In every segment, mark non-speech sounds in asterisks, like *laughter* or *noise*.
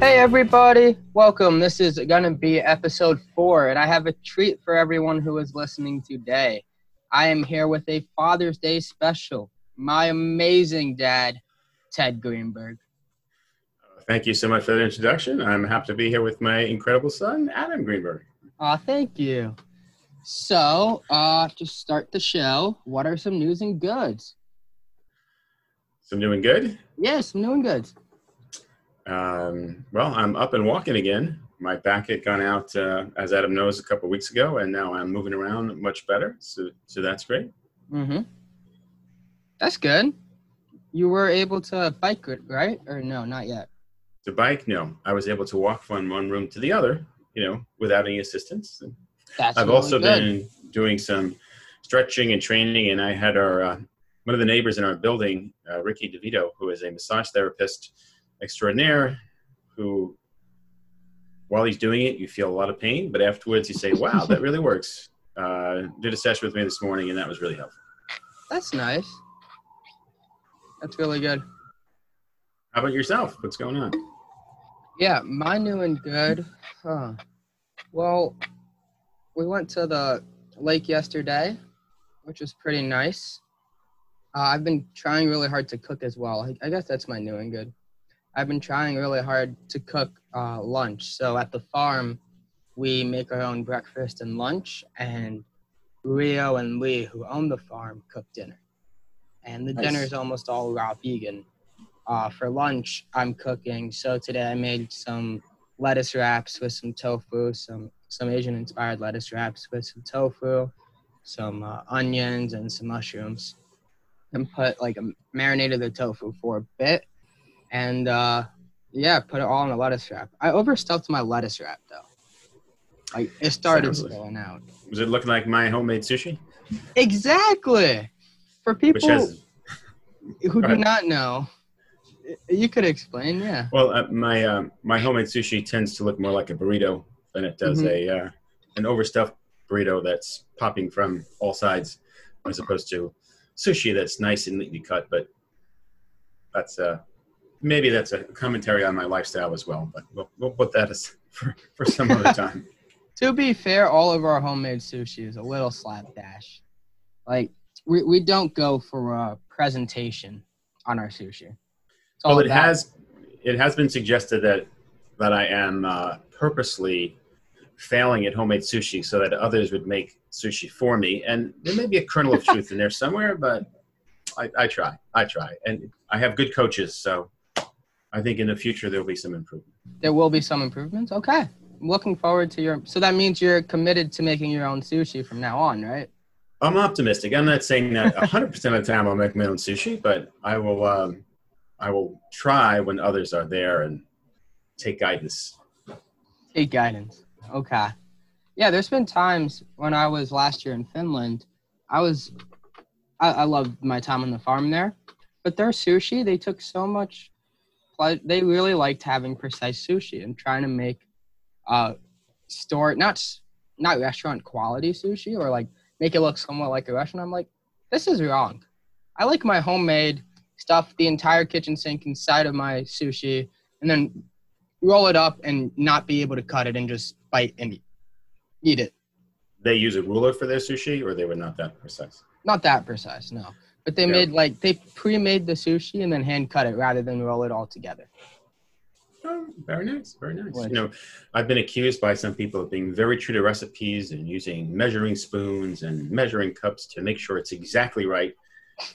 Hey everybody, welcome. This is gonna be episode four, and I have a treat for everyone who is listening today. I am here with a Father's Day special. My amazing dad, Ted Greenberg. Thank you so much for that introduction. I'm happy to be here with my incredible son, Adam Greenberg. Aw, thank you. So, uh, to start the show, what are some news and goods? So I'm doing good. Yes, some new and goods. Um, well, I'm up and walking again. My back had gone out, uh, as Adam knows, a couple weeks ago, and now I'm moving around much better. So, so that's great. Mm-hmm. That's good. You were able to bike it, right? Or no, not yet. To bike, no, I was able to walk from one room to the other, you know, without any assistance. That's I've really also good. been doing some stretching and training, and I had our uh, one of the neighbors in our building, uh, Ricky DeVito, who is a massage therapist extraordinaire, who, while he's doing it, you feel a lot of pain, but afterwards you say, "Wow, that really *laughs* works." Uh, did a session with me this morning, and that was really helpful. That's nice. That's really good. How about yourself? What's going on? Yeah, my new and good. Huh. Well, we went to the lake yesterday, which was pretty nice. Uh, I've been trying really hard to cook as well. I, I guess that's my new and good. I've been trying really hard to cook uh, lunch. So at the farm, we make our own breakfast and lunch, and Rio and Lee, who own the farm, cook dinner. And the Nice. dinner is almost all raw vegan. Uh, for lunch, I'm cooking. So today I made some lettuce wraps with some tofu, some some Asian inspired lettuce wraps with some tofu, some uh, onions and some mushrooms, and put like a marinated the tofu for a bit, and uh, yeah, put it all in a lettuce wrap. I overstuffed my lettuce wrap though. Like it started Sounds like- out. Was it looking like my homemade sushi? Exactly. For people has who do not know, you could explain. Yeah. well, uh, my um, my homemade sushi tends to look more like a burrito than it does Mm-hmm. a uh, an overstuffed burrito that's popping from all sides, as opposed to sushi that's nice and neatly cut. But that's uh, maybe that's a commentary on my lifestyle as well. But we'll, we'll put that as *laughs* for, for some other *laughs* time. To be fair, all of our homemade sushi is a little slapdash. Like we, we don't go for a presentation on our sushi. Well, it about- has it has been suggested that that I am uh, purposely failing at homemade sushi so that others would make sushi for me, and there may be a kernel of truth in there somewhere, but I, I try, I try, and I have good coaches, so I think in the future there will be some improvement. there will be some improvements. Okay, looking forward to your. So that means you're committed to making your own sushi from now on, right? I'm optimistic. I'm not saying that 100% of the time I'll make my own sushi, but I will. Um, I will try when others are there and take guidance. Take guidance. Okay. Yeah, there's been times when I was last year in Finland, I was, I, I loved my time on the farm there, but their sushi, they took so much, they really liked having precise sushi and trying to make, uh, store not not restaurant quality sushi or like make it look somewhat like a restaurant. I'm like, this is wrong. I like my homemade stuff, the entire kitchen sink inside of my sushi, and then roll it up and not be able to cut it and just bite and eat, it. They use a ruler for their sushi, or they were not that precise. Not that precise, no. But they Yeah. made like they pre-made the sushi and then hand cut it rather than roll it all together. Oh, very nice, very nice. You know, I've been accused by some people of being very true to recipes and using measuring spoons and measuring cups to make sure it's exactly right.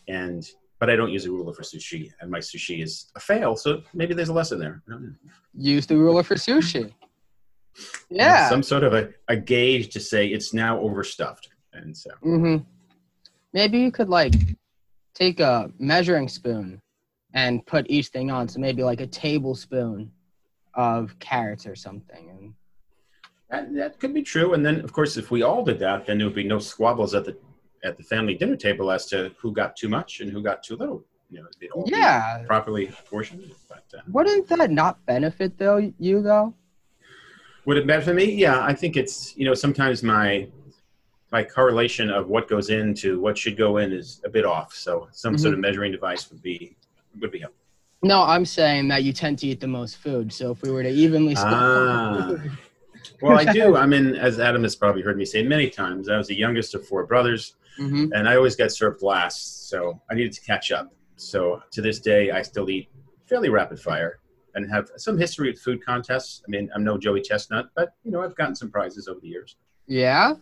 And but I don't use a ruler for sushi, and my sushi is a fail. So maybe there's a lesson there. I don't know. Use the ruler for sushi. *laughs* *laughs* Yeah. some sort of a, a gauge to say it's now overstuffed, and so hmm Maybe you could like take a measuring spoon and put each thing on. So maybe like a tablespoon of carrots or something. And that, that could be true. And then, of course, if we all did that, then there would be no squabbles at the at the family dinner table as to who got too much and who got too little. You know, they'd all yeah, properly portioned. But uh, wouldn't that not benefit though you though? would it benefit me? Yeah, I think it's you know sometimes my my correlation of what goes into what should go in is a bit off. So some sort of measuring device would be would be helpful. No, I'm saying that you tend to eat the most food. So if we were to evenly split, Ah. Well, I do. *laughs* I mean, as Adam has probably heard me say many times, I was the youngest of four brothers, Mhm. and I always get served last, so I needed to catch up. So to this day, I still eat fairly rapid fire and have some history with food contests. I mean, I'm no Joey Chestnut, but you know, I've gotten some prizes over the years. yeah,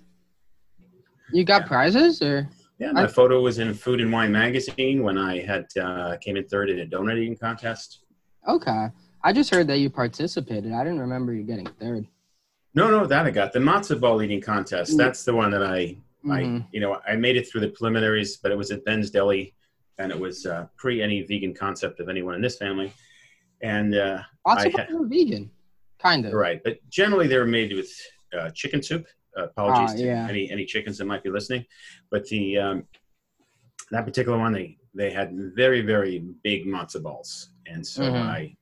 you got Yeah. prizes or Yeah, my I- photo was in Food and Wine magazine when I had uh, came in third in a donut eating contest. okay. I just heard that you participated. I didn't remember you getting third. No, no, that I got the matzo ball eating contest. Mm. That's the one that I I Mhm. you know I made it through the preliminaries, but it was at Ben's Deli, and it was uh, pre any vegan concept of anyone in this family. And uh, Lots I of ha- vegan, kind of. right, but generally they're made with uh, chicken soup. Uh, apologies Ah, to yeah. any any chickens that might be listening, but the um, that particular one they they had very very big matzo balls, and so Mhm. I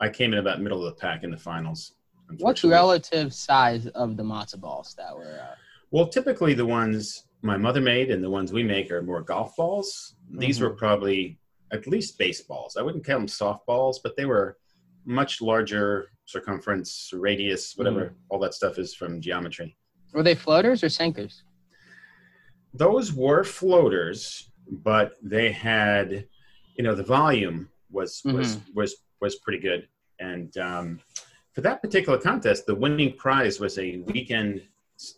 I came in about middle of the pack in the finals. What's relative size of the matzo balls that were? Uh, Well, typically the ones my mother made and the ones we make are more golf balls. These Mm-hmm. were probably at least baseballs. I wouldn't count them softballs, but they were much larger circumference, radius, whatever Mm. all that stuff is from geometry. were they floaters or sinkers? Those were floaters, but they had, you know, the volume was was Mm-hmm. was was pretty good. And um, for that particular contest, the winning prize was a weekend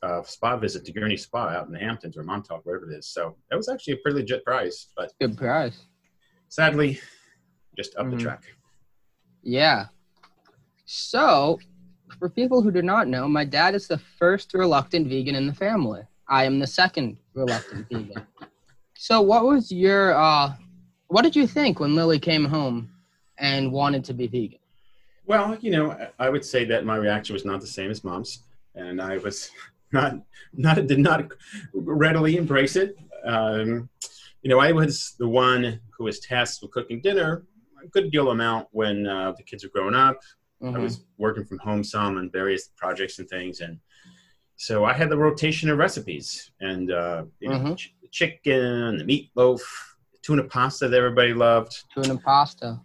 uh, spa visit to Gurney Spa out in the Hamptons or Montauk, wherever it is. So that was actually a pretty legit prize, but Good prize. sadly, just up Mhm. the track. Yeah. So, for people who do not know, my dad is the first reluctant vegan in the family. I am the second reluctant vegan. *laughs* So, what was your uh what did you think when Lily came home and wanted to be vegan? Well, you know, I would say that my reaction was not the same as mom's, and I was *laughs* not not did not readily embrace it. Um, you know, I was the one who was tasked with cooking dinner a good deal amount when uh, the kids were growing up. I Mhm. was working from home some on various projects and things, and so I had the rotation of recipes and uh, you know, Mhm. ch- chicken, the meatloaf, tuna pasta that everybody loved Tuna pasta.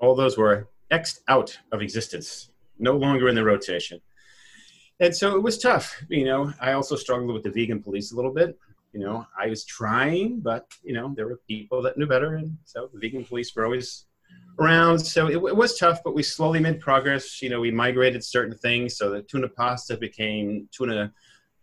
all those were xed out of existence, no longer in the rotation. And so it was tough. You know, I also struggled with the vegan police a little bit. You know, I was trying, but, you know, there were people that knew better. And so the vegan police were always around. So it, it was tough, but we slowly made progress. You know, we migrated certain things. So the tuna pasta became tuna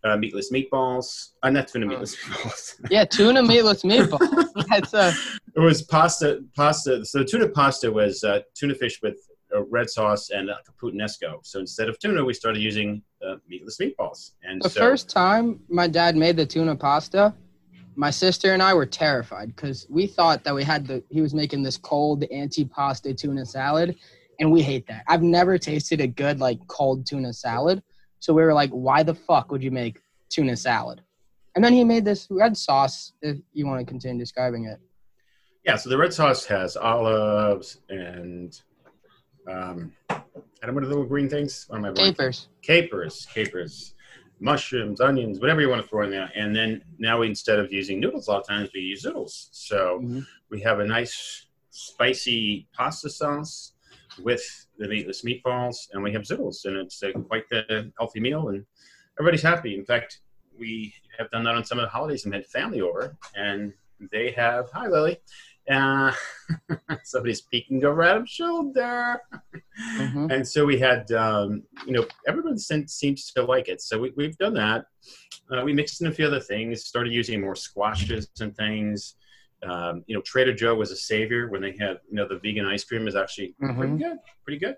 uh, meatless meatballs. Uh, not tuna meatless *laughs* meatballs. Yeah, tuna meatless *laughs* meatballs. That's a It was pasta. Pasta. So tuna pasta was uh, tuna fish with red sauce and uh, puttanesca. So instead of tuna, we started using uh, meatless meatballs. And The so, first time my dad made the tuna pasta, my sister and I were terrified because we thought that we had the he was making this cold anti-pasta tuna salad, and we hate that. I've never tasted a good like cold tuna salad, so we were like, why the fuck would you make tuna salad? And then he made this red sauce. If you want to continue describing it, yeah. So the red sauce has olives and um, I don't know what are the little green things. What am I capers. capers, capers, mushrooms, onions, whatever you want to throw in there. And then now we, instead of using noodles, a lot of times we use zoodles. So Mhm. we have a nice spicy pasta sauce with the meatless meatballs, and we have zoodles, and it's uh, quite a healthy meal, and everybody's happy. In fact, we have done that on some of the holidays and had family over, and they have hi Lily. Uh, *laughs* somebody's peeking over Adam's shoulder. Mhm. And so we had, um, you know, everyone seems to like it. So we, we've done that. Uh, we mixed in a few other things, started using more squashes and things. Um, you know, Trader Joe was a savior when they had, you know, the vegan ice cream is actually pretty Mhm. good, pretty good.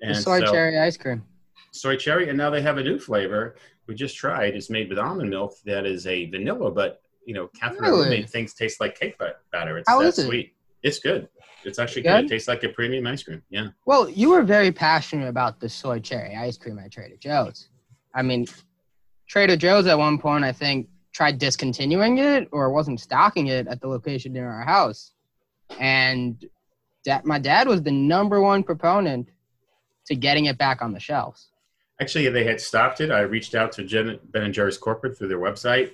The And soy so, cherry ice cream. soy cherry, and now they have a new flavor we just tried. It's made with almond milk. That is a vanilla, but you know, Catherine Really? made things taste like cake bat- batter. It's How that it? sweet. It's good. It's actually Good? good. It tastes like a premium ice cream. Yeah. Well, you were very passionate about the soy cherry ice cream at Trader Joe's. I mean, Trader Joe's at one point, I think, tried discontinuing it or wasn't stocking it at the location near our house. And that my dad was the number one proponent to getting it back on the shelves. Actually, they had stopped it. I reached out to Jen, Ben and Jerry's corporate through their website,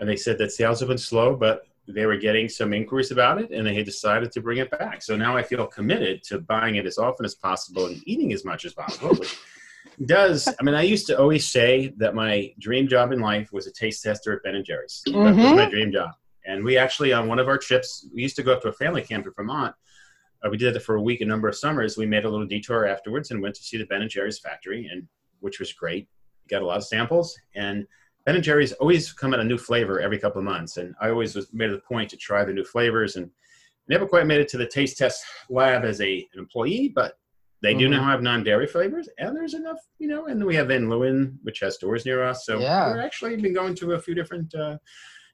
and they said that sales have been slow, but they were getting some inquiries about it, and they had decided to bring it back. So now I feel committed to buying it as often as possible and eating as much as possible. which does I mean I used to always say that my dream job in life was a taste tester at Ben and Jerry's. That was Mhm. my dream job. And we actually on one of our trips, we used to go up to a family camp in Vermont. Uh, we did that for a week, a number of summers. We made a little detour afterwards and went to see the Ben and Jerry's factory, and which was great. Got a lot of samples, and Ben and Jerry's always come out a new flavor every couple of months, and I always was made it a point to try the new flavors, and never quite made it to the taste test lab as a an employee, but they do Mhm. now have non-dairy flavors, and there's enough, you know. And we have Van Leeuwen, which has stores near us, so Yeah. we're actually been going to a few different, uh,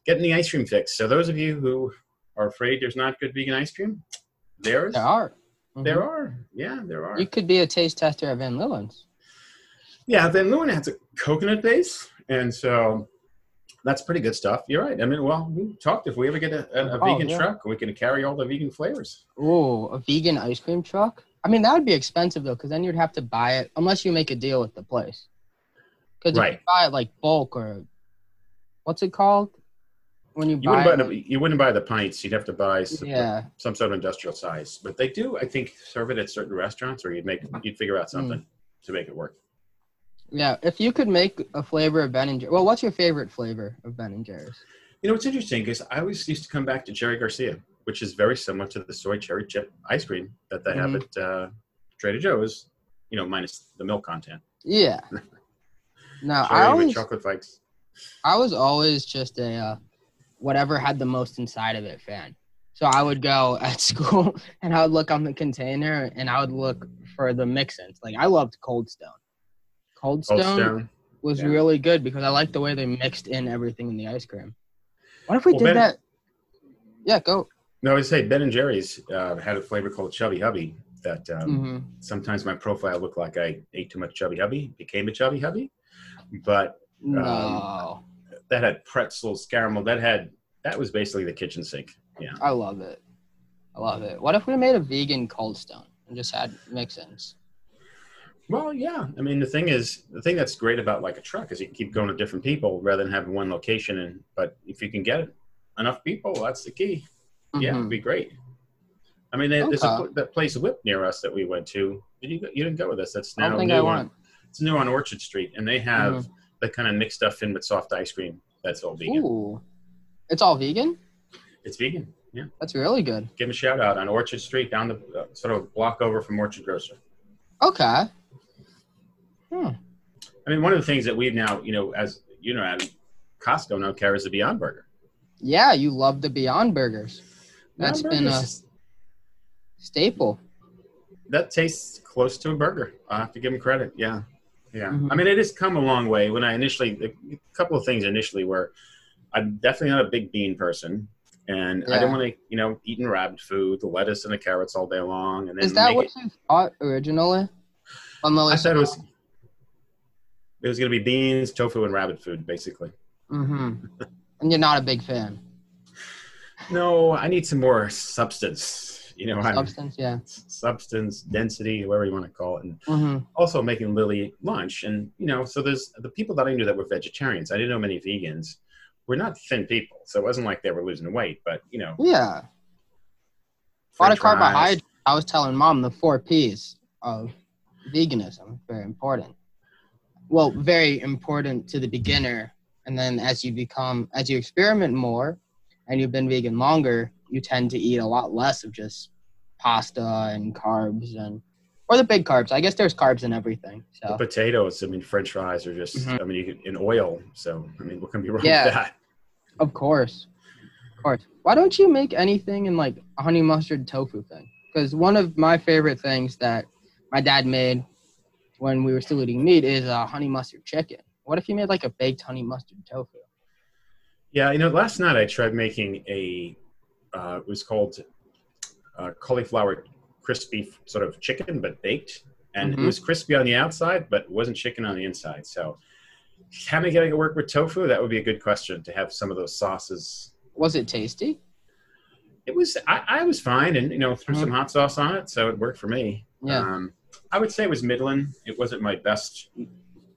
getting the ice cream fix. So those of you who are afraid there's not good vegan ice cream, there's There are. there Mhm. are, yeah, there are. You could be a taste tester at Van Leeuwen's. Yeah, Van Leeuwen has a coconut base, and so that's pretty good stuff. You're right. I mean, well, we talked if we ever get a, a, a Oh, vegan yeah. truck, we can carry all the vegan flavors. Oh, a vegan ice cream truck? I mean, that would be expensive though, because then you'd have to buy it unless you make a deal with the place. Because if Right. you buy it like bulk or what's it called when you, You buy wouldn't buy the, you wouldn't buy the pints. You'd have to buy some, yeah, some sort of industrial size. But they do, I think, serve it at certain restaurants, or you'd make you'd figure out mm. something to make it work. Yeah. If you could make a flavor of Ben and Jerry's, well, what's your favorite flavor of Ben and Jerry's? You know, what's interesting is I always used to come back to Cherry Garcia, which is very similar to the soy cherry chip ice cream that they have Mm-hmm. at uh, Trader Joe's. You know, minus the milk content. Yeah. *laughs* No, I Cherry with always, chocolate flakes. I was always just a uh, whatever had the most inside of it fan. So I would go *laughs* at school and I would look on the container and I would look for the mix-ins. Like I loved Cold Stone. Cold Stone, Old Stone. was yeah. really good because I liked the way they mixed in everything in the ice cream. What if we Well, did Ben- that? Yeah, go. No, I say Ben and Jerry's uh, had a flavor called Chubby Hubby that um, hmm sometimes my profile looked like I ate too much Chubby Hubby, became a Chubby Hubby. But No, that had pretzels, caramel. That had that was basically the kitchen sink. Yeah. I love it. I love it. What if we made a vegan Cold Stone and just had mix-ins? Well, yeah. I mean, the thing is, the thing that's great about like a truck is you can keep going to different people rather than having one location. And but if you can get enough people, that's the key. Yeah, Mhm. it'd be great. I mean, there- there's a, Okay. that place Whip near us that we went to. Did you? You didn't go with us. That's now new on. It's new on Orchard Street, and they have Mhm. the kind of mixed stuff in with soft ice cream. That's all vegan. Ooh, it's all vegan. It's vegan. Yeah. That's really good. Give them a shout out on Orchard Street, down the uh, sort of block over from Orchard Grocer. Okay. Hmm. I mean, one of the things that we've now, you know, as you know, at Costco now carries the Beyond Burger. Yeah, you love the Beyond Burgers. That's Beyond been a staple. that tastes close to a burger. I have to give them credit. Yeah, yeah. Mhm. I mean, it has come a long way. When I initially, a couple of things initially were, I'm definitely not a big bean person, and I Yeah. didn't want to, you know, eat eating rabbit food, the lettuce and the carrots all day long, and then Is that what it- you thought originally? On I thought it was. It was going to be beans, tofu, and rabbit food, basically. Mm-hmm. and you're not a big fan. No, I need some more substance. You know, I'm, Substance, yeah. substance, density, whatever you want to call it, and hmm also making Lily lunch. And you know, so there's the people that I knew that were vegetarians. I didn't know many vegans. We're not thin people, so it wasn't like they were losing weight. But you know, Yeah. A lot French of carbohydrates. I was telling mom the four P's of veganism very important. Well, very important to the beginner, and then as you become, as you experiment more, and you've been vegan longer, you tend to eat a lot less of just pasta and carbs and or the big carbs. I guess there's carbs in everything. The potatoes. I mean, French fries are just. Mhm. I mean, you can, in oil. So I mean, what can be wrong Yeah. with that? of course, of course. Why don't you make anything in like a honey mustard tofu thing? Because one of my favorite things that my dad made when we were still eating meat is a honey mustard chicken. What if you made like a baked honey mustard tofu? Yeah, you know, last night I tried making a. Uh, it was called uh, cauliflower crispy sort of chicken, but baked, and it Mhm. was crispy on the outside, but it wasn't chicken on the inside. So, how am I getting to work with tofu? That would be a good question to have some of those sauces. Was it tasty? It was. I, I was fine, and you know, threw Mhm. some hot sauce on it, so it worked for me. Yeah. Um, I would say it was middling. It wasn't my best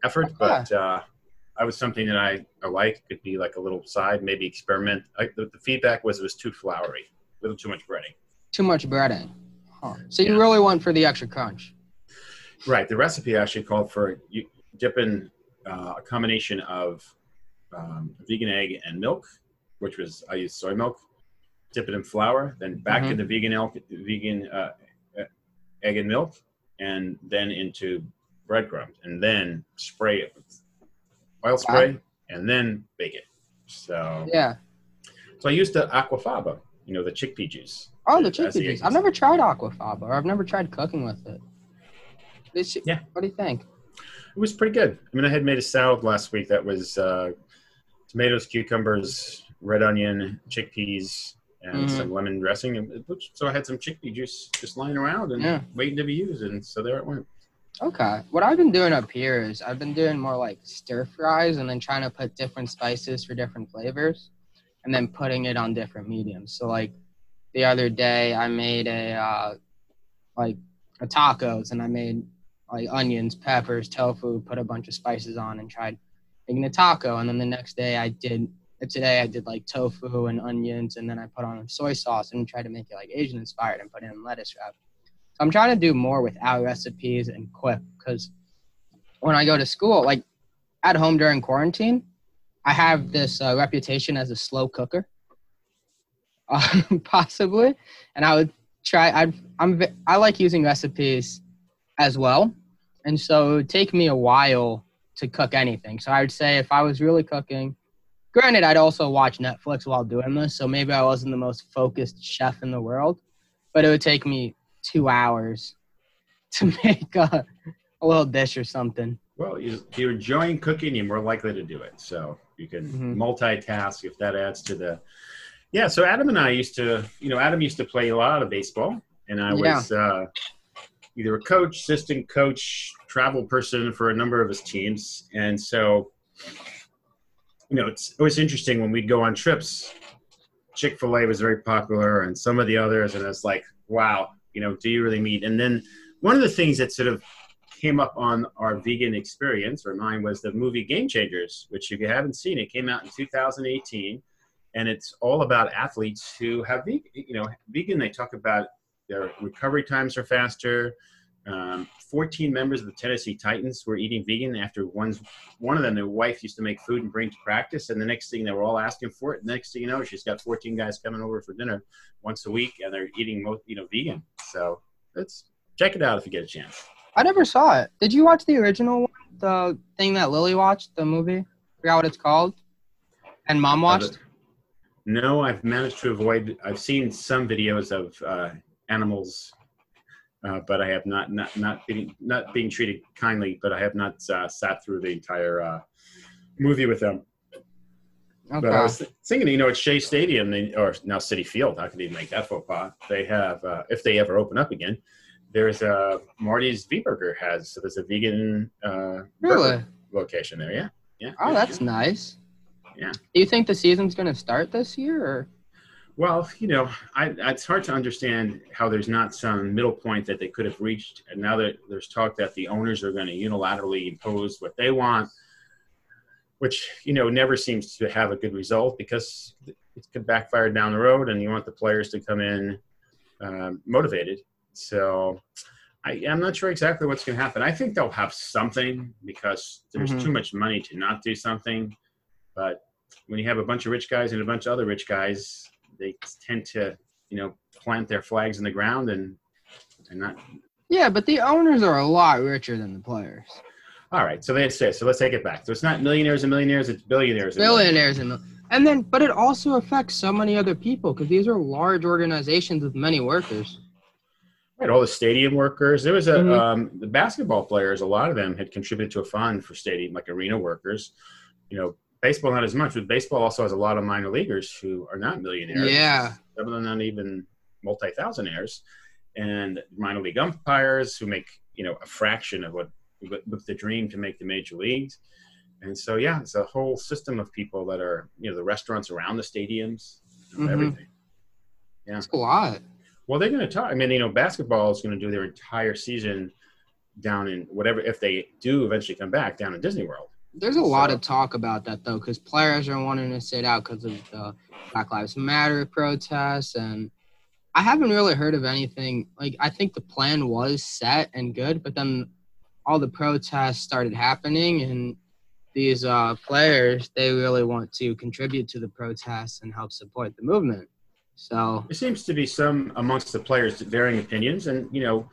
effort, but uh, I was something that I, I like. Could be like a little side, maybe experiment. I, the, the feedback was it was too floury, a little too much breading. Too much breading. Huh. So you Yeah. really went for the extra crunch. Right. The recipe actually called for you dipping uh, a combination of um, vegan egg and milk, which was I used soy milk. Dip it in flour, then back Mhm. the vegan elk, vegan uh, egg and milk, and then into breadcrumbs, and then spray it with oil spray, and then bake it. So, Yeah. so I used the aquafaba, you know, the chickpea juice. Oh, the chickpea juice. I've never tried aquafaba, or I've never tried cooking with it. This, Yeah. What do you think? It was pretty good. I mean, I had made a salad last week that was uh, tomatoes, cucumbers, red onion, chickpeas, and Mhm. some lemon dressing. And it so I had some chickpea juice just lying around and Yeah. waiting to be used, and so there it went. Okay. What I've been doing up here is I've been doing more like stir fries and then trying to put different spices for different flavors and then putting it on different mediums. So like the other day I made a uh, like a tacos and I made like onions, peppers, tofu, put a bunch of spices on and tried making a taco and then the next day I did today I did like tofu and onions and then I put on soy sauce and tried to make it like Asian inspired and put in lettuce wrap. So I'm trying to do more without recipes and quick because when I go to school, like at home during quarantine, I have this uh, reputation as a slow cooker, uh, *laughs* possibly, and I would try. I'd, I'm I like using recipes as well, and so it would take me a while to cook anything. So I would say if I was really cooking, granted, I'd also watch Netflix while doing this, so maybe I wasn't the most focused chef in the world, but it would take me two hours *laughs* to make a, a little dish or something. Well, you, if you're enjoying cooking, you're more likely to do it. So you can Mhm. multitask if that adds to the. Yeah. So Adam and I used to, you know, Adam used to play a lot of baseball, and I Yeah. was uh, either a coach, assistant coach, travel person for a number of his teams, and so. You know, it's always interesting when we'd go on trips. Chick Fil A was very popular, and some of the others, and it's like, wow, you know, do you really meet? And then one of the things that sort of came up on our vegan experience or mine was the movie Game Changers, which if you haven't seen, it came out in 2018, and it's all about athletes who have. You know, vegan. They talk about their recovery times are faster. Um, 14 members of the Tennessee Titans were eating vegan after one's one of them, their wife used to make food and bring to practice, and the next thing they were all asking for it. The Next thing you know, she's got 14 guys coming over for dinner once a week, and they're eating most, you know, vegan. So let's check it out if you get a chance. I never saw it. Did you watch the original one? The thing that Lily watched, the movie? Forgot what it's called. And mom watched? No, I've managed to avoid. I've seen some videos of uh, animals, uh, but I have not not not being not being treated kindly. But I have not uh, sat through the entire uh, movie with them. Okay. But I was th- thinking, you know, at Shea Stadium, they, or now Citi Field, how could they make that faux pas? They have, uh, if they ever open up again, there's a Marty's V Burger has so there's a vegan uh, Really? location there. Yeah, yeah. Oh, that's yeah. nice. Yeah. Do you think the season's going to start this year? Or? Well, you know, I, it's hard to understand how there's not some middle point that they could have reached. And now that there's talk that the owners are going to unilaterally impose what they want, which, you know, never seems to have a good result because it could backfire down the road and you want the players to come in um, motivated. So I, I'm not sure exactly what's going to happen. I think they'll have something because there's Mhm. too much money to not do something. But when you have a bunch of rich guys and a bunch of other rich guys, they tend to, you know, plant their flags in the ground and and not. Yeah, but the owners are a lot richer than the players. All right, so they say. So let's take it back. So it's not millionaires and millionaires; it's billionaires. And Billionaires and and then, but it also affects so many other people because these are large organizations with many workers. Right, all the stadium workers. There was a Mhm. um, the basketball players. A lot of them had contributed to a fund for stadium, like arena workers. You know, baseball not as much, but baseball also has a lot of minor leaguers who are not millionaires. Yeah. some of them not even multi-thousandaires, and minor league umpires who make you know a fraction of what with the dream to make the major leagues. And so, yeah, it's a whole system of people that are, you know, the restaurants around the stadiums, Mhm. everything. Yeah, it's a lot. Well, they're going to talk. I mean, you know, basketball is going to do their entire season down in whatever if they do eventually come back down in Disney World. There's a lot of talk about that though, because players are wanting to sit out because of the Black Lives Matter protests, and I haven't really heard of anything. Like I think the plan was set and good, but then all the protests started happening, and these uh, players they really want to contribute to the protests and help support the movement. So there seems to be some amongst the players varying opinions, and you know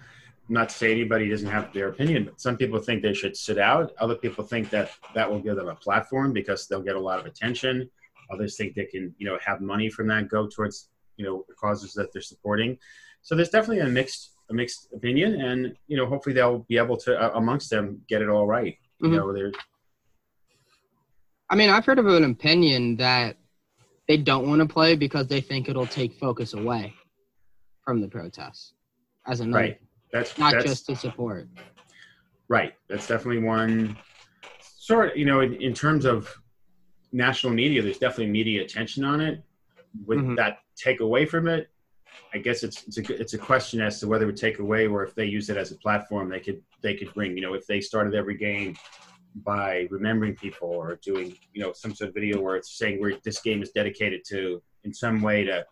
not to say anybody doesn't have their opinion, but some people think they should sit out. Other people think that that will give them a platform because they'll get a lot of attention. Others think they can, you know, have money from that go towards, you know, causes that they're supporting. So there's definitely a mixed a mixed opinion, and you know, hopefully they'll be able to uh, amongst them get it all right. Mm-hmm. You know, they're. I mean, I've heard of an opinion that they don't want to play because they think it'll take focus away from the protests. As another right that's not that's, just to support. Right. That's definitely one sort. Of, you know, in, in, terms of national media, there's definitely media attention on it. Would mm-hmm. that take away from it? I guess it's it's a it's a question as to whether it would take away or if they use it as a platform, they could they could bring. You know, if they started every game by remembering people or doing you know some sort of video where it's saying where this game is dedicated to in some way to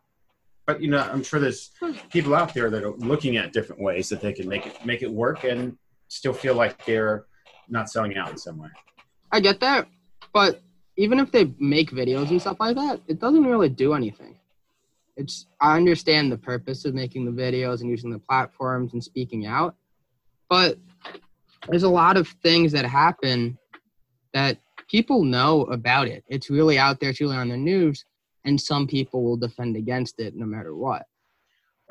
but you know, I'm sure there's people out there that are looking at different ways that they can make it make it work and still feel like they're not selling out in some way. I get that, but even if they make videos and stuff like that, it doesn't really do anything. It's I understand the purpose of making the videos and using the platforms and speaking out, but there's a lot of things that happen that people know about it. It's really out there, it's really on the news, and some people will defend against it no matter what.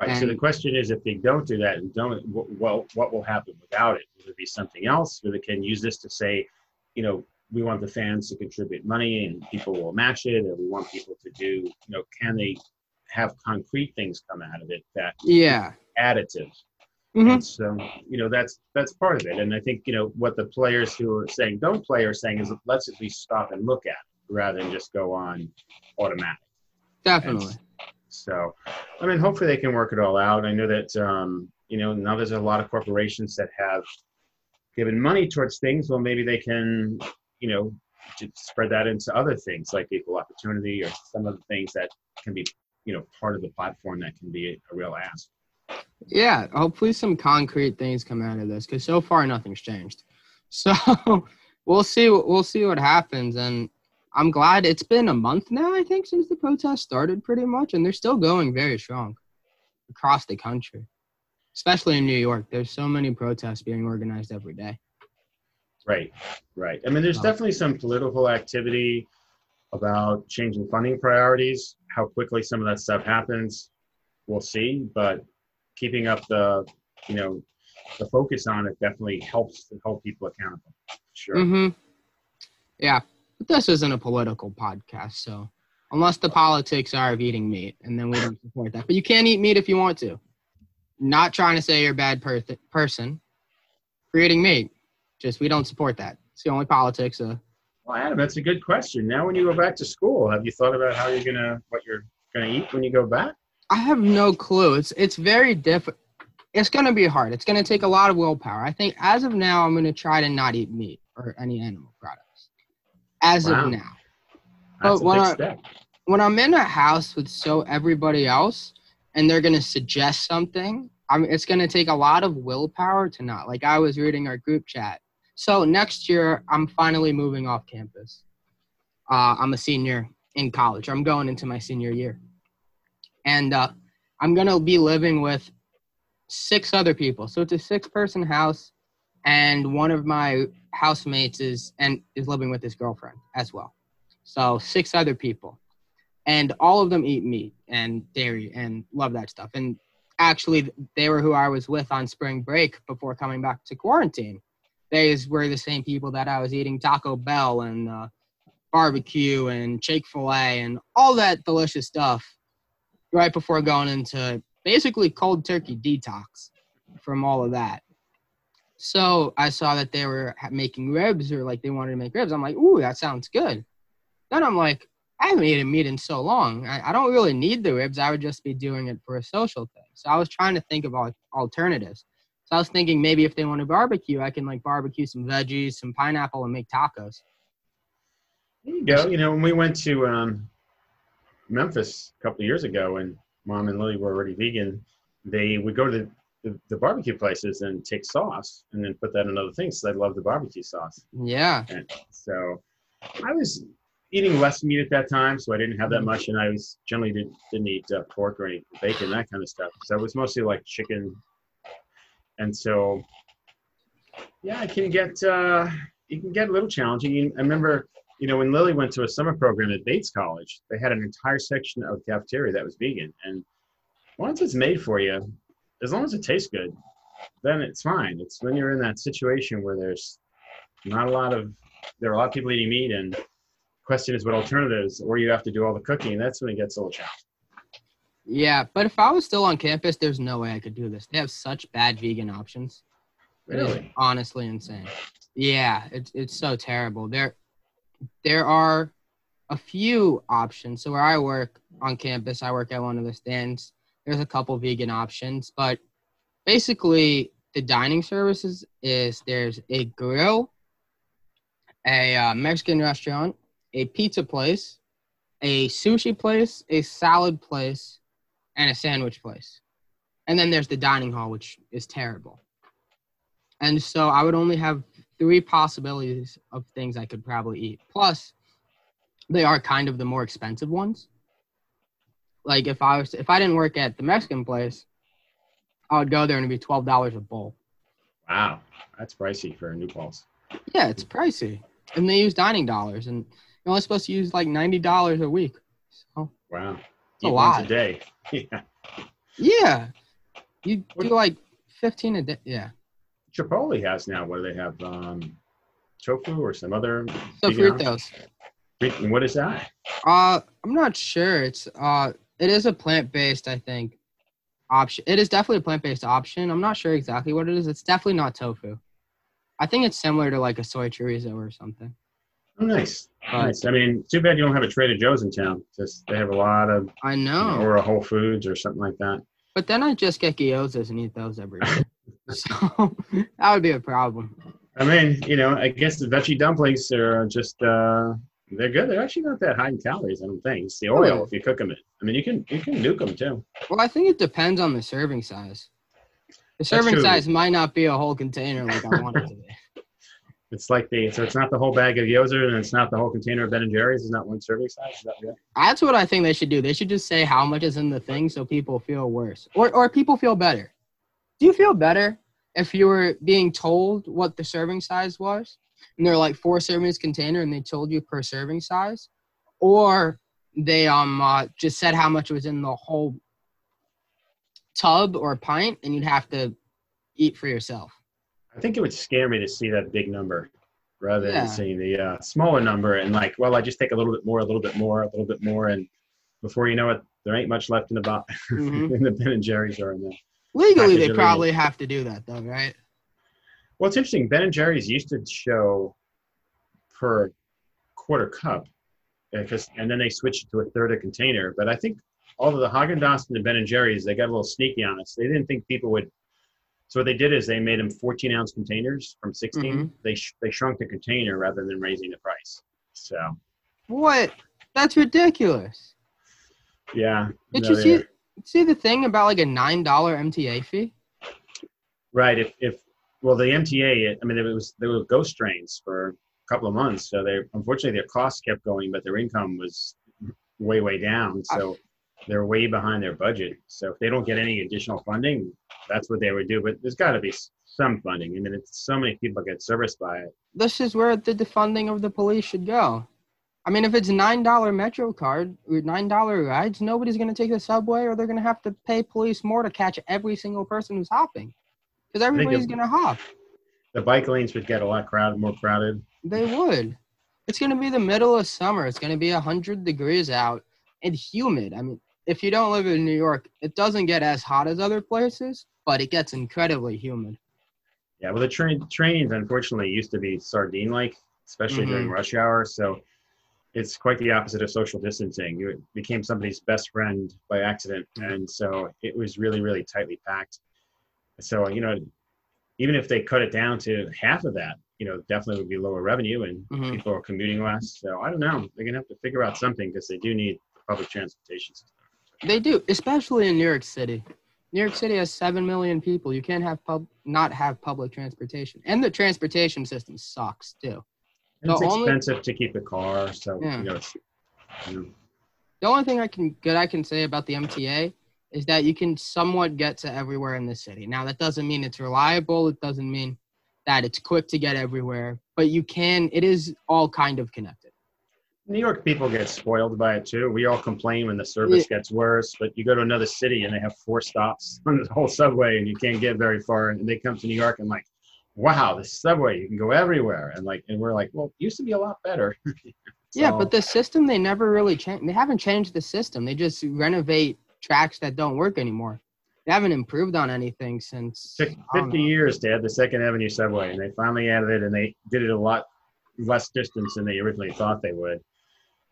Right. And, so the question is, if they don't do that and don't, well, what will happen without it? Will it be something else? Where they can use this to say, you know, we want the fans to contribute money and people will match it, and we want people to do, you know, can they have concrete things come out of it that yeah additive mm-hmm. and so you know that's that's part of it and i think you know what the players who are saying don't play are saying is let's at least stop and look at it rather than just go on automatic Definitely. And so, I mean, hopefully they can work it all out. I know that, um, you know, now there's a lot of corporations that have given money towards things. Well, maybe they can, you know, spread that into other things like equal opportunity or some of the things that can be, you know, part of the platform that can be a real ask. Yeah, hopefully some concrete things come out of this because so far nothing's changed. *laughs* So we'll see. We'll see what happens, and I'm glad it's been a month now, I think, since the protest started pretty much, and they're still going very strong across the country, especially in New York. There's so many protests being organized every day. Right, right. I mean, there's oh. definitely some political activity about changing funding priorities. How quickly some of that stuff happens, we'll see. But keeping up the, you know, the focus on it definitely helps to hold people accountable. Sure. Mm-hmm. Yeah, but this isn't a political podcast, so unless the politics are of eating meat, and then we don't support that. But you can eat meat if you want to. Not trying to say you're a bad per- person for eating meat. Just we don't support that. It's the only politics. Uh, well, Adam, that's a good question. Now, when you go back to school, have you thought about how you're gonna what you're gonna eat when you go back? I have no clue. It's it's very difficult. It's gonna be hard. It's gonna take a lot of willpower. I think as of now, I'm gonna try to not eat meat or any animal product as wow. of now. That's but when, I, when I'm in a house with so everybody else and they're gonna suggest something, I'm, it's gonna take a lot of willpower to not. Like I was reading our group chat. So next year, I'm finally moving off campus. Uh, I'm a senior in college. I'm going into my senior year, and uh, I'm gonna be living with six other people. So it's a six-person house, and one of my housemates is and is living with his girlfriend as well. So six other people, and all of them eat meat and dairy and love that stuff. And actually, they were who I was with on spring break before coming back to quarantine. They were the same people that I was eating Taco Bell and uh, barbecue and Chick Fil A and all that delicious stuff right before going into basically cold turkey detox from all of that. So I saw that they were making ribs or like they wanted to make ribs. I'm like, ooh, that sounds good. Then I'm like, I haven't eaten meat in so long. I, I don't really need the ribs. I would just be doing it for a social thing. So I was trying to think about alternatives. So So I was thinking maybe if they want to barbecue, I can like barbecue some veggies, some pineapple, and make tacos. There you go. You know, when we went to um, Memphis a couple of years ago, and Mom and Lily were already vegan, they would go to the, the, the barbecue places and take sauce and then put that in other things. So they love the barbecue sauce. Yeah. And so I was eating less meat at that time, so I didn't have that much, and I was generally didn't, didn't eat uh, pork or any bacon, that kind of stuff. So it was mostly like chicken, and so yeah, it can get uh, it can get a little challenging. I remember, you know, when Lily went to a summer program at Bates College, they had an entire section of the cafeteria that was vegan, and once it's made for you, as long as it tastes good, then it's fine. It's when you're in that situation where there's not a lot of there are a lot of people eating meat and question is what alternatives or you have to do all the cooking that's when it gets a little challenging Yeah, but if I was still on campus, there's no way I could do this. They have such bad vegan options. Really honestly insane. Yeah, it's it's so terrible. There there are a few options. So where I work on campus, I work at one of the stands. There's a couple vegan options, but basically the dining services is there's a grill, a uh, Mexican restaurant, a pizza place, a sushi place, a salad place, and a sandwich place. And then there's the dining hall, which is terrible. And so I would only have three possibilities of things I could probably eat. Plus, they are kind of the more expensive ones. Like if I was if I didn't work at the Mexican place, I would go there and it'd be twelve dollars a bowl. wow that's pricey for New Paltz Yeah, it's pricey. And they use dining dollars and you're only supposed to use like ninety dollars a week. So wow a once lot. a day *laughs* yeah yeah. You do like fifteen a day. Yeah. Chipotle has now what do they have um tofu or some other Sofritas. what is that Uh, I'm not sure. It's uh, it is a plant based, I think, option. It is definitely a plant based option. I'm not sure exactly what it is. It's definitely not tofu. I think it's similar to like a soy chorizo or something. oh nice But nice i mean too bad you don't have a trader joe's in town just they have a lot of I you know, know. or a whole foods or something like that But then I just get gyozas and eat those every day. *laughs* *laughs* so that would be a problem. I mean, you know, I guess the veggie dumplings are just uh they're good. They're actually not that high in calories, I don't think. It's the oil Really? if you cook them in. I mean, you can you can nuke them too. Well, I think it depends on the serving size. The serving size might not be a whole container like I want it to be. *laughs* *laughs* It's like the so it's not the whole bag of gyoza and it's not the whole container of Ben and Jerry's. It's not one serving size. Is that? That's what I think they should do. They should just say how much is in the thing so people feel worse or, or people feel better. Do you feel better if you were being told what the serving size was and they're like four servings container and they told you per serving size? Or they um uh, just said how much was in the whole tub or pint and you'd have to eat for yourself. I think it would scare me to see that big number rather than Yeah. seeing the uh, smaller number and like, well, I just take a little bit more, a little bit more, a little bit more, and before you know it, there ain't much left in the bo- *laughs* Mhm. in the Ben and Jerry's or in the Legally, they probably have to do that though, right? Well, it's interesting. Ben and Jerry's used to show per quarter cup, because and then they switched to a third a container. But I think all of the Haagen Dazs and the Ben and Jerry's, they got a little sneaky on us. They didn't think people would. So what they did is they made them 14 ounce containers from 16. Mhm. They sh- they shrunk the container rather than raising the price. So What? That's ridiculous. yeah. Did no, you see see the thing about like a nine dollar MTA fee? Right. If, if well, the MTA, I mean, it was they were ghost trains for a couple of months. So they unfortunately their costs kept going, but their income was way way down. Ah. So they're way behind their budget. So if they don't get any additional funding, that's what they would do. But there's got to be some funding. I mean, it's so many people get serviced by it. This is where the defunding of the police should go. I mean, if it's nine dollar Metro card or nine dollar rides, nobody's gonna take the subway, or they're gonna have to pay police more to catch every single person who's hopping, because everybody's gonna hop. The bike lanes would get a lot crowded, more crowded. They would. It's gonna be the middle of summer. It's gonna be hundred degrees out and humid. I mean, if you don't live in New York, it doesn't get as hot as other places, but it gets incredibly humid. Yeah, well, the train trains unfortunately used to be sardine-like, especially during Mhm. rush hour. So it's quite the opposite of social distancing. You became somebody's best friend by accident, and so it was really, really tightly packed. So you know, even if they cut it down to half of that, you know, definitely would be lower revenue and Mhm. people are commuting less. So I don't know. They're gonna have to figure out something because they do need public transportation system. They do, especially in New York City. New York City has seven million people. You can't have pub not have public transportation, and the transportation system sucks too. The it's only- expensive to keep a car, so Yeah. you know, you know, The only thing I can good I can say about the MTA is that you can somewhat get to everywhere in the city. Now that doesn't mean it's reliable. It doesn't mean that it's quick to get everywhere, but you can. It is all kind of connected. New York people get spoiled by it too. We all complain when the service gets worse, but you go to another city and they have four stops *laughs* on the whole subway and you can't get very far. And they come to New York and like, wow, the subway, you can go everywhere. And like, and we're like, well, it used to be a lot better. *laughs* Yeah, but the system they never really changed. They haven't changed the system. They just renovate tracks that don't work anymore. They haven't improved on anything since took 50 years to add the Second Avenue subway, and they finally added it, and they did it a lot less distance than they originally thought they would.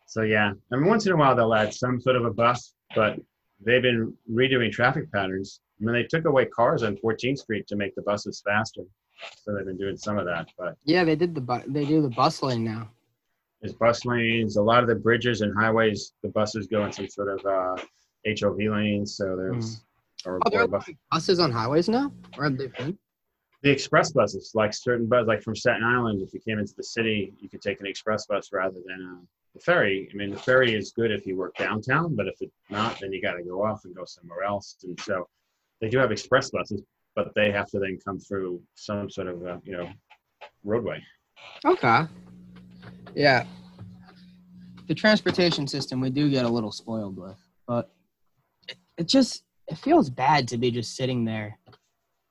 So yeah, I mean, once in a while they'll add some sort of a bus, but they've been redoing traffic patterns. I mean, they took away cars on 14th Street to make the buses faster, so they've been doing some of that. But Yeah, they did the bu- they do the bus lane now. there's bus lanes, a lot of the bridges and highways, the buses go in some sort of uh, HOV lanes, so there's. Or, Oh, there bus- buses on highways now, or have they been? the express buses, like certain buses, like from Staten Island, if you came into the city, you could take an express bus rather than uh, the ferry. I mean, the ferry is good if you work downtown, but if it's not, then you got to go off and go somewhere else. And so they do have express buses, but they have to then come through some sort of, uh, you know, roadway. Okay. Yeah. The transportation system we do get a little spoiled with, but it, just it feels bad to be just sitting there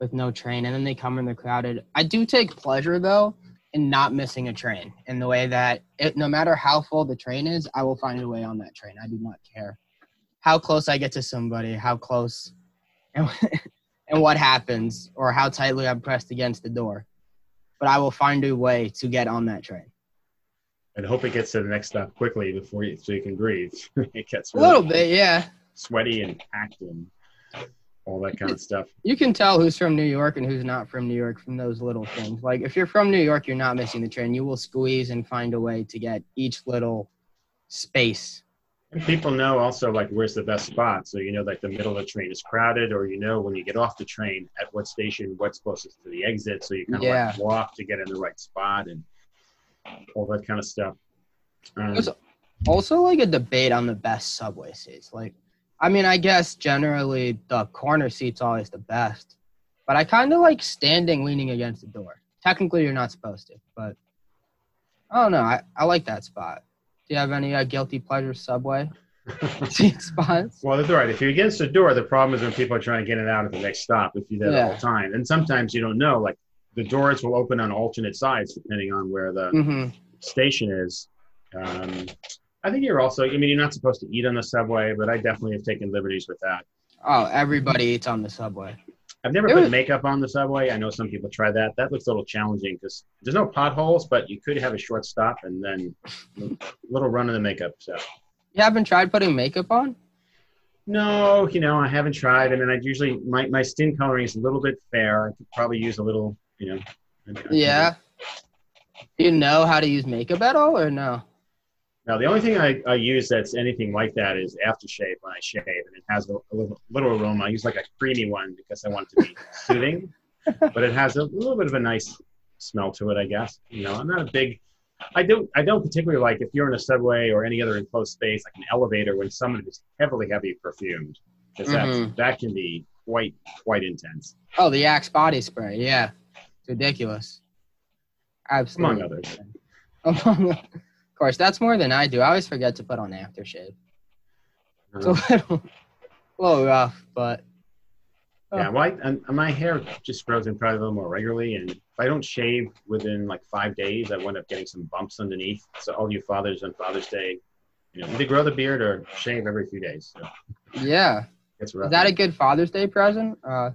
with no train and then they come and they're crowded. I do take pleasure though in not missing a train in the way that it, no matter how full the train is, I will find a way on that train. I do not care how close I get to somebody, how close and *laughs* and what happens or how tightly I'm pressed against the door. But I will find a way to get on that train. And hope it gets to the next stop quickly before you, so you can breathe. *laughs* it gets A little bit, yeah. Sweaty and packed and all that kind of stuff. You can tell who's from New York and who's not from New York from those little things. Like if you're from New York, you're not missing the train. You will squeeze and find a way to get each little space. And people know also like where's the best spot. So you know like the middle of the train is crowded, or you know when you get off the train at what station, what's closest to the exit, so you kind of Yeah. like walk to get in the right spot and all that kind of stuff. Um, There's also like a debate on the best subway seats. Like, I mean, I guess generally the corner seat's always the best, but I kind of like standing leaning against the door. Technically, you're not supposed to, but I don't know. I, I like that spot. Do you have any uh, guilty pleasure subway *laughs* seat spots? well, that's right. If you're against the door, the problem is when people are trying to get it out at the next stop. If you're there all the time, and sometimes you don't know. Like the doors will open on alternate sides depending on where the hmm station is. Um, I think you're also. I mean, you're not supposed to eat on the subway, but I definitely have taken liberties with that. Oh, everybody eats on the subway. I've never There put was- makeup on the subway. I know some people try that. That looks a little challenging because there's no potholes, but you could have a short stop and then a little run of the makeup. So You haven't tried putting makeup on? no, you know, I haven't tried. I mean, I usually my, my skin coloring is a little bit fair. I could probably use a little, you know. I mean, Yeah. Do you know how to use makeup at all, or no? Now, the only thing I, I use that's anything like that is aftershave when I shave, and it has a, a little, little aroma. I use like a creamy one because I want it to be *laughs* soothing, but it has a little bit of a nice smell to it, I guess. You know, I'm not a big. I don't. I don't particularly like if you're in a subway or any other enclosed space, like an elevator, when someone is heavily, heavy perfumed, because Mhm. that can be quite, quite intense, Oh, the Axe body spray. Yeah, it's ridiculous. Absolutely. *laughs* among others. Among, course, that's more than I do. I always forget to put on aftershave. It's a little, a little rough, but Yeah, well, I, my hair just grows in probably a little more regularly, and if I don't shave within like five days, I wind up getting some bumps underneath. So all you fathers on Father's Day, you know, either grow the beard or shave every few days. So yeah. it's Is that a good Father's Day present? Uh,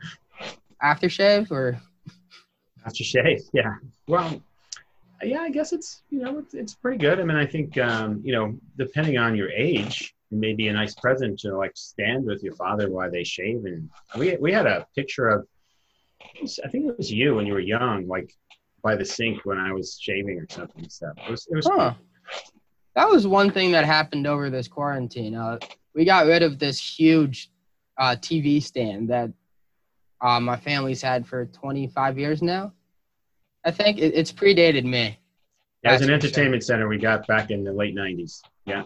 aftershave or After shave, *laughs* yeah. Well, yeah, I guess it's you know it's, it's pretty good. I mean, I think um, you know depending on your age, it may be a nice present to like stand with your father while they shave. And we we had a picture of I think it was you when you were young, like by the sink when I was shaving or something stuff. It was, it was Huh. That was one thing that happened over this quarantine. Uh, we got rid of this huge uh, TV stand that uh, my family's had for 25 years now. I think it, it's predated me. As it an That's for sure. entertainment center we got back in the late 90s. Yeah.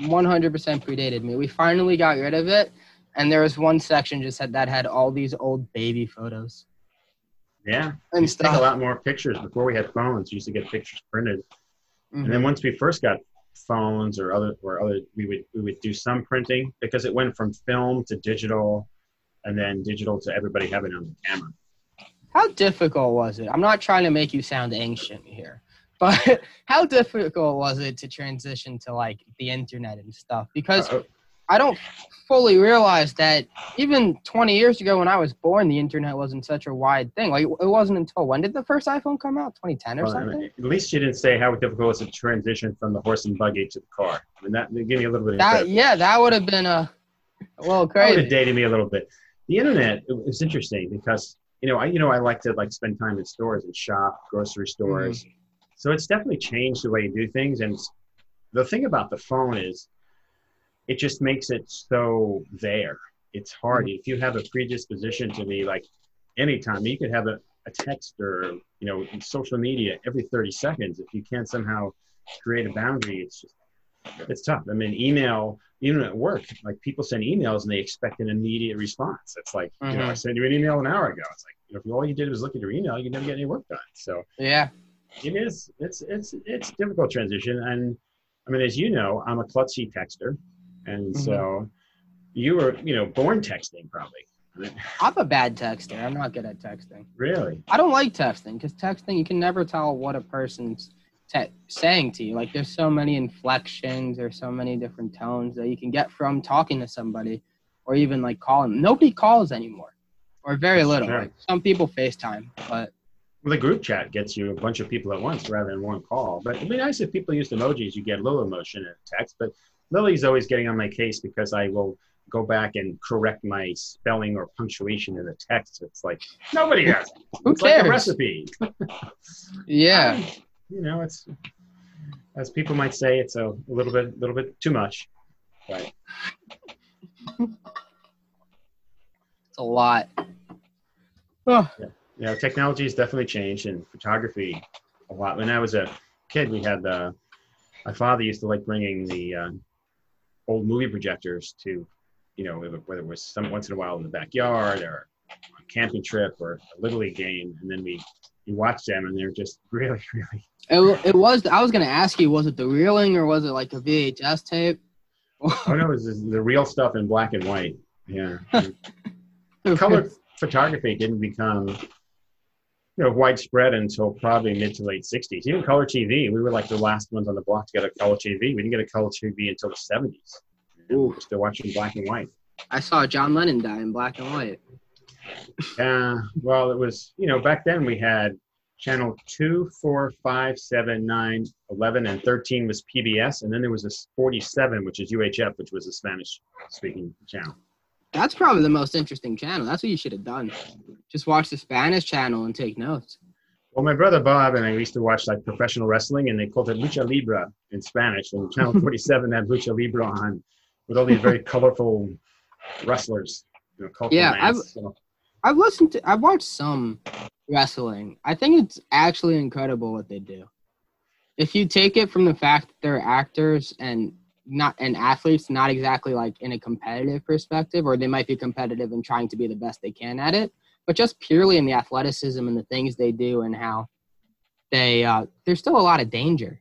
100% predated me. We finally got rid of it, and there was one section just had, that had all these old baby photos Yeah. We and used to take a lot more pictures before we had phones. We used to get pictures printed. And then Mhm. once we first got phones or other or other we would we would do some printing because it went from film to digital and then digital to everybody having it on the camera. How difficult was it? I'm not trying to make you sound ancient here, but *laughs* how difficult was it to transition to like the internet and stuff? Because Uh, I don't fully realize that even 20 years ago when I was born, the internet wasn't such a wide thing. Like it wasn't until when did the first iPhone come out? 2010 or well, something? at least you didn't say how difficult it was to transition from the horse and buggy to the car. I mean that give me a little bit of That yeah, that would have been a, well little That would have dated me a little bit. The internet it was interesting because you know I you know I like to like spend time in stores and shop, grocery stores. Mm-hmm. So it's definitely changed the way you do things. And the thing about the phone is, it just makes it so there. It's hard mm-hmm. if you have a predisposition to be like anytime you could have a, a text or you know social media every 30 seconds. If you can't somehow create a boundary, it's just it's tough. I mean, email even at work, like people send emails and they expect an immediate response. It's like, you know, I Mhm. sent you an email an hour ago. It's like, you know, if all you did was look at your email, you'd never get any work done. So Yeah. it is, it's, it's, it's difficult transition. And I mean, as you know, I'm a klutzy texter. And Mhm. so you were, you know, born texting probably. I'm a bad texter. I'm not good at texting. really? I don't like texting because texting you can never tell what a person's te- saying to you. Like there's so many inflections, there's so many different tones that you can get from talking to somebody, or even like calling. Nobody calls anymore, or very little. Sure. Like some people FaceTime, but Well, the group chat gets you a bunch of people at once rather than one call. But it'd be nice if people used emojis. You get a little emotion in a text. But Lily's always getting on my case because I will go back and correct my spelling or punctuation in the text. It's like nobody *laughs* has. who It's like cares? a recipe. *laughs* yeah, *laughs* You know, it's as people might say, it's a, little bit, little bit too much. Right. it's a lot. Oh, you know, technology has definitely changed in photography a lot. When I was a kid, we had the my father used to like bringing the uh, old movie projectors to, you know, whether it was some once in a while in the backyard or a camping trip or a little league game, and then we we watched them, and they're just *laughs* really, really. it, it was. I was gonna ask you, was it the reeling or was it like a VHS tape? Oh no, it was the real stuff in black and white. Yeah, *laughs* color photography didn't become you know widespread until probably mid to late 60s even color tv we were like the last ones on the block to get a color tv we didn't get a color tv until the 70s we Ooh. were still watching black and white I saw John Lennon die in black and white. Uh, well it was you know back then we had channel 2 4 5 7 9 11 and 13 was pbs and then there was this 47 which is uhf which was a spanish speaking channel That's probably the most interesting channel. That's what you should have done. Just watch the Spanish channel and take notes. Well, my brother Bob and I used to watch like professional wrestling, and they called it lucha libre in Spanish. And Channel *laughs* 47 had lucha libre on with all these very *laughs* colorful wrestlers. You know, colorful Yeah, I've-. So, I've listened to, I've watched some wrestling. I think it's actually incredible what they do. If you take it from the fact that they're actors and not and athletes, not exactly like in a competitive perspective, or they might be competitive and trying to be the best they can at it, but just purely in the athleticism and the things they do and how they uh, there's still a lot of danger,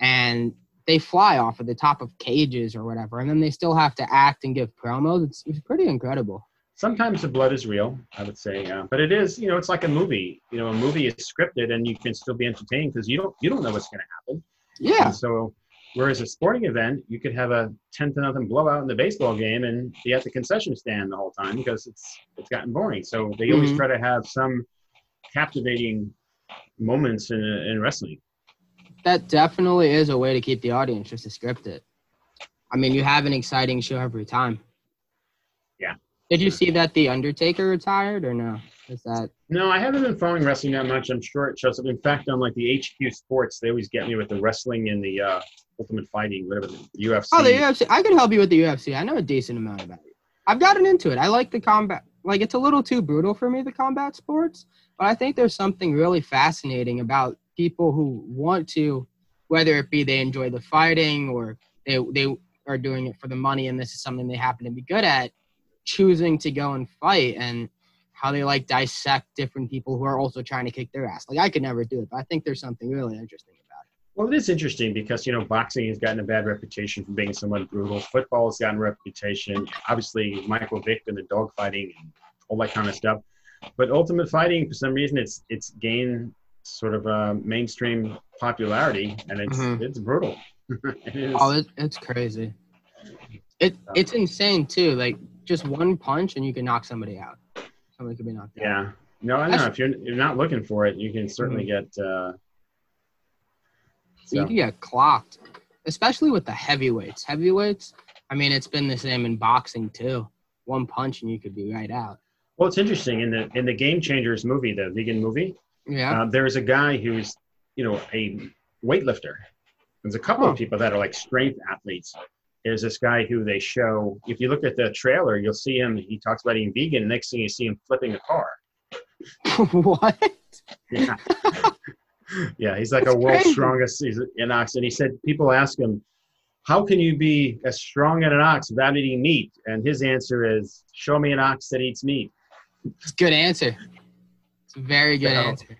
and they fly off of the top of cages or whatever, and then they still have to act and give promos. It's, it's pretty incredible. Sometimes the blood is real, I would say, uh, but it is. You know, it's like a movie. You know, a movie is scripted, and you can still be entertained because you don't you don't know what's going to happen. Yeah. And so, whereas a sporting event, you could have a ten to nothing blowout in the baseball game and be at the concession stand the whole time because it's it's gotten boring. So they always Mhm. try to have some captivating moments in in wrestling. that definitely is a way to keep the audience just to script it. I mean, you have an exciting show every time. Did you see that the Undertaker retired or no? Is that No, I haven't been following wrestling that much. I'm sure it shows up. In fact, on like the HQ Sports, they always get me with the wrestling and the uh, Ultimate Fighting, whatever the UFC. Oh, the UFC. I could help you with the UFC. I know a decent amount about it. I've gotten into it. I like the combat. Like it's a little too brutal for me, the combat sports. But I think there's something really fascinating about people who want to, whether it be they enjoy the fighting or they they are doing it for the money and this is something they happen to be good at, choosing to go and fight and how they like dissect different people who are also trying to kick their ass. Like I could never do it, but I think there's something really interesting about it. Well, it is interesting because you know boxing has gotten a bad reputation for being somewhat brutal. Football has gotten a reputation, obviously Michael Vick and the dog fighting and all that kind of stuff. But Ultimate Fighting, for some reason, it's it's gained sort of a mainstream popularity, and it's Mhm. it's brutal. *laughs* it is. Oh, it, it's crazy. It it's insane too. Like just one punch and you can knock somebody out. Somebody could be knocked out. yeah. No, I know. That's- If you're you're not looking for it, you can certainly get. Uh, So you can get clocked, especially with the heavyweights. Heavyweights. I mean, it's been the same in boxing too. One punch and you could be right out. well, it's interesting in the in the Game Changers movie, the vegan movie. Yeah. Uh, there's a guy who's, you know, a weightlifter. There's a couple Huh. of people that are like strength athletes. There's this guy who they show. If you look at the trailer, you'll see him. He talks about eating vegan. And next thing you see him flipping a car. *laughs* what? Yeah, yeah. He's like That's a world's crazy. strongest. He's an ox, and he said people ask him, "How can you be as strong as an ox without eating meat?" And his answer is, "Show me an ox that eats meat." It's a good answer. It's a very good So- answer.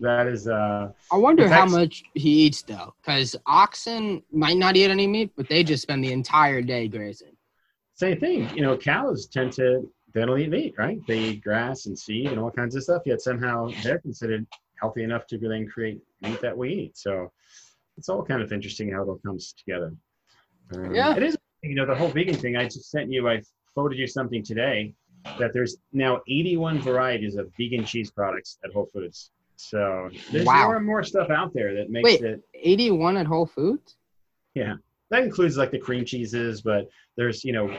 That is. uh I wonder how much he eats though, because oxen might not eat any meat, but they just spend the entire day grazing. same thing. You know, cows tend to they don't eat meat, right? They eat grass and seed and all kinds of stuff. Yet somehow they're considered healthy enough to then create meat that we eat. So it's all kind of interesting how it all comes together. Um, Yeah. it is. You know, the whole vegan thing. I just sent you. I forwarded you something today that there's now 81 varieties of vegan cheese products at Whole Foods. So there's Wow. more and more stuff out there that makes Wait. it 81 at Whole Foods? Yeah, that includes like the cream cheeses, but there's you know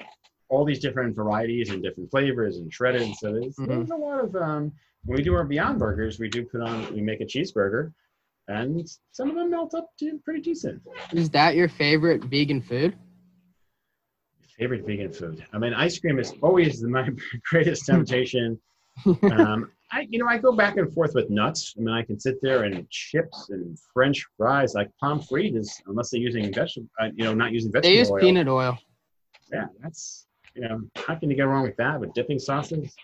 all these different varieties and different flavors and shredded. So there's, Mhm. there's a lot of um, when we do our Beyond Burgers, we do put on we make a cheeseburger, and some of them melt up to pretty decent. Is that your favorite vegan food? Favorite vegan food? I mean, ice cream is always the, my *laughs* greatest temptation. *laughs* um, I you know I go back and forth with nuts. I mean, I can sit there and chips and French fries like pommes frites, is unless they're using vegetable, uh, you know, not using vegetable They use oil. peanut oil. yeah, that's you know, how can you go wrong with that? With dipping sauces,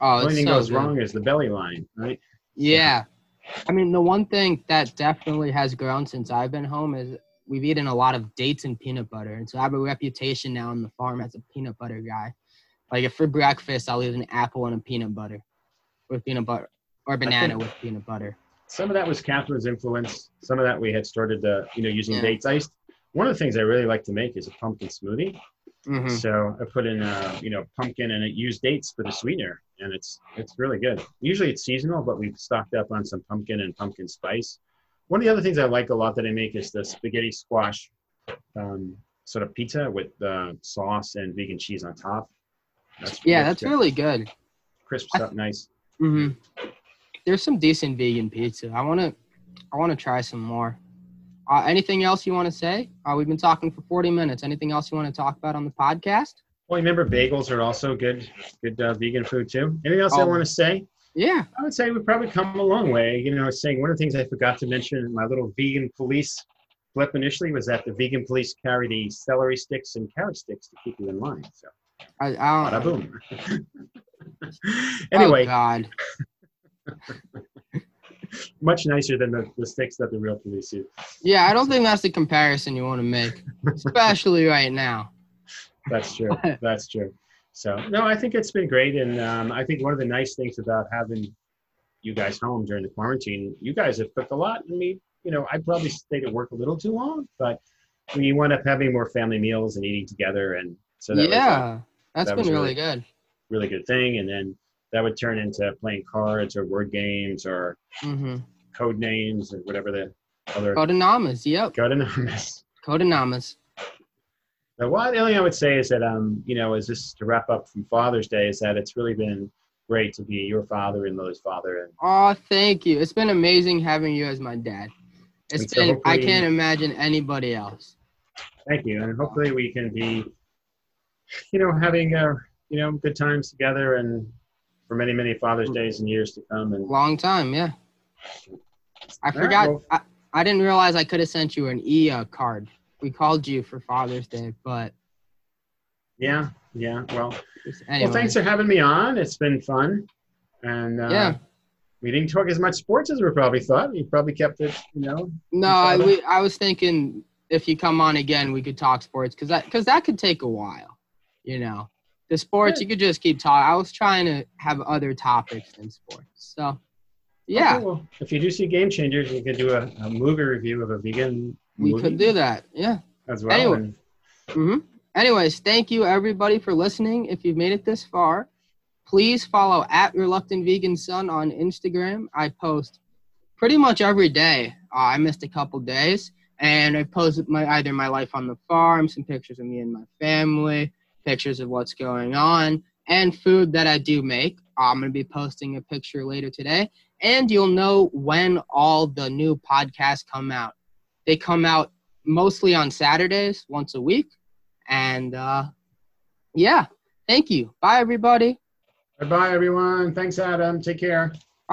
Oh, the only thing so goes good. wrong is the belly line, right? Yeah. I mean, the one thing that definitely has grown since I've been home is we've eaten a lot of dates and peanut butter. And so I have a reputation now on the farm as a peanut butter guy. Like if for breakfast, I'll eat an apple and a peanut butter with peanut butter or banana with peanut butter. Some of that was Catherine's influence. Some of that we had started, uh, you know, using Yeah. dates. iced. one of the things I really like to make is a pumpkin smoothie. hmm So I put in, a, you know, pumpkin and it used dates for the sweetener, and it's it's really good. Usually it's seasonal, but we've stocked up on some pumpkin and pumpkin spice. One of the other things I like a lot that I make is the spaghetti squash um, sort of pizza with uh, sauce and vegan cheese on top. That's, Yeah, that's good. really good. crisps up nice. Hmm There's some decent vegan pizza. I wanna, I wanna try some more. Uh, anything else you want to say? Uh, we've been talking for 40 minutes. Anything else you want to talk about on the podcast? Well, remember bagels are also good, good uh, vegan food too. Anything else I Oh. want to say? Yeah. I would say we've probably come a long way. You know, saying one of the things I forgot to mention in my little vegan police flip initially was that the vegan police carry the celery sticks and carrot sticks to keep you in line. So, I, I don't. boom. *laughs* *laughs* Oh, anyway, God. *laughs* much nicer than the, the sticks that the real police use. Yeah, I don't think that's the comparison you want to make, especially right now. That's true. *laughs* That's true. So no, I think it's been great, and um, I think one of the nice things about having you guys home during the quarantine, you guys have cooked a lot. I mean, you know, I probably stayed at work a little too long, but we wound up having more family meals and eating together, and so that was a yeah, that's that been was really- good. Really good thing. And then that would turn into playing cards or word games or Mm-hmm. code names or whatever the other Codenamas, yep. code names. Codenamas. The one the only thing I would say is that um, you know, is this to wrap up from Father's Day is that it's really been great to be your father and Lily's father. And Oh, thank you. It's been amazing having you as my dad. It's And so been I can't imagine anybody else. thank you, and hopefully we can be, you know, having uh, you know good times together and for many many Father's Days and years to come. And Long time, yeah. I All right, forgot. well- I, I didn't realize I could have sent you an e uh, card. We called you for Father's Day, but yeah, yeah. Well, anyway. well, thanks for having me on. It's been fun, and uh, Yeah. we didn't talk as much sports as we probably thought. We probably kept it, you know. No, I, we, I was thinking if you come on again, we could talk sports because that because that could take a while. You know, the sports you could just keep talking. I was trying to have other topics than sports. So, yeah, Okay, well, if you do see Game Changers, you could do a, a movie review of a vegan. we could do that. Yeah. as well. Anyway. and- hmm Anyways, thank you everybody for listening. If you've made it this far, please follow at Reluctant Vegan Son on Instagram. I post pretty much every day. Uh, I missed a couple days, and I post my either my life on the farm, some pictures of me and my family, pictures of what's going on, and food that I do make. I'm gonna be posting a picture later today, and you'll know when all the new podcasts come out. They come out mostly on Saturdays, once a week. And uh, yeah, thank you. Bye, everybody. Bye bye, everyone. Thanks, Adam. Take care.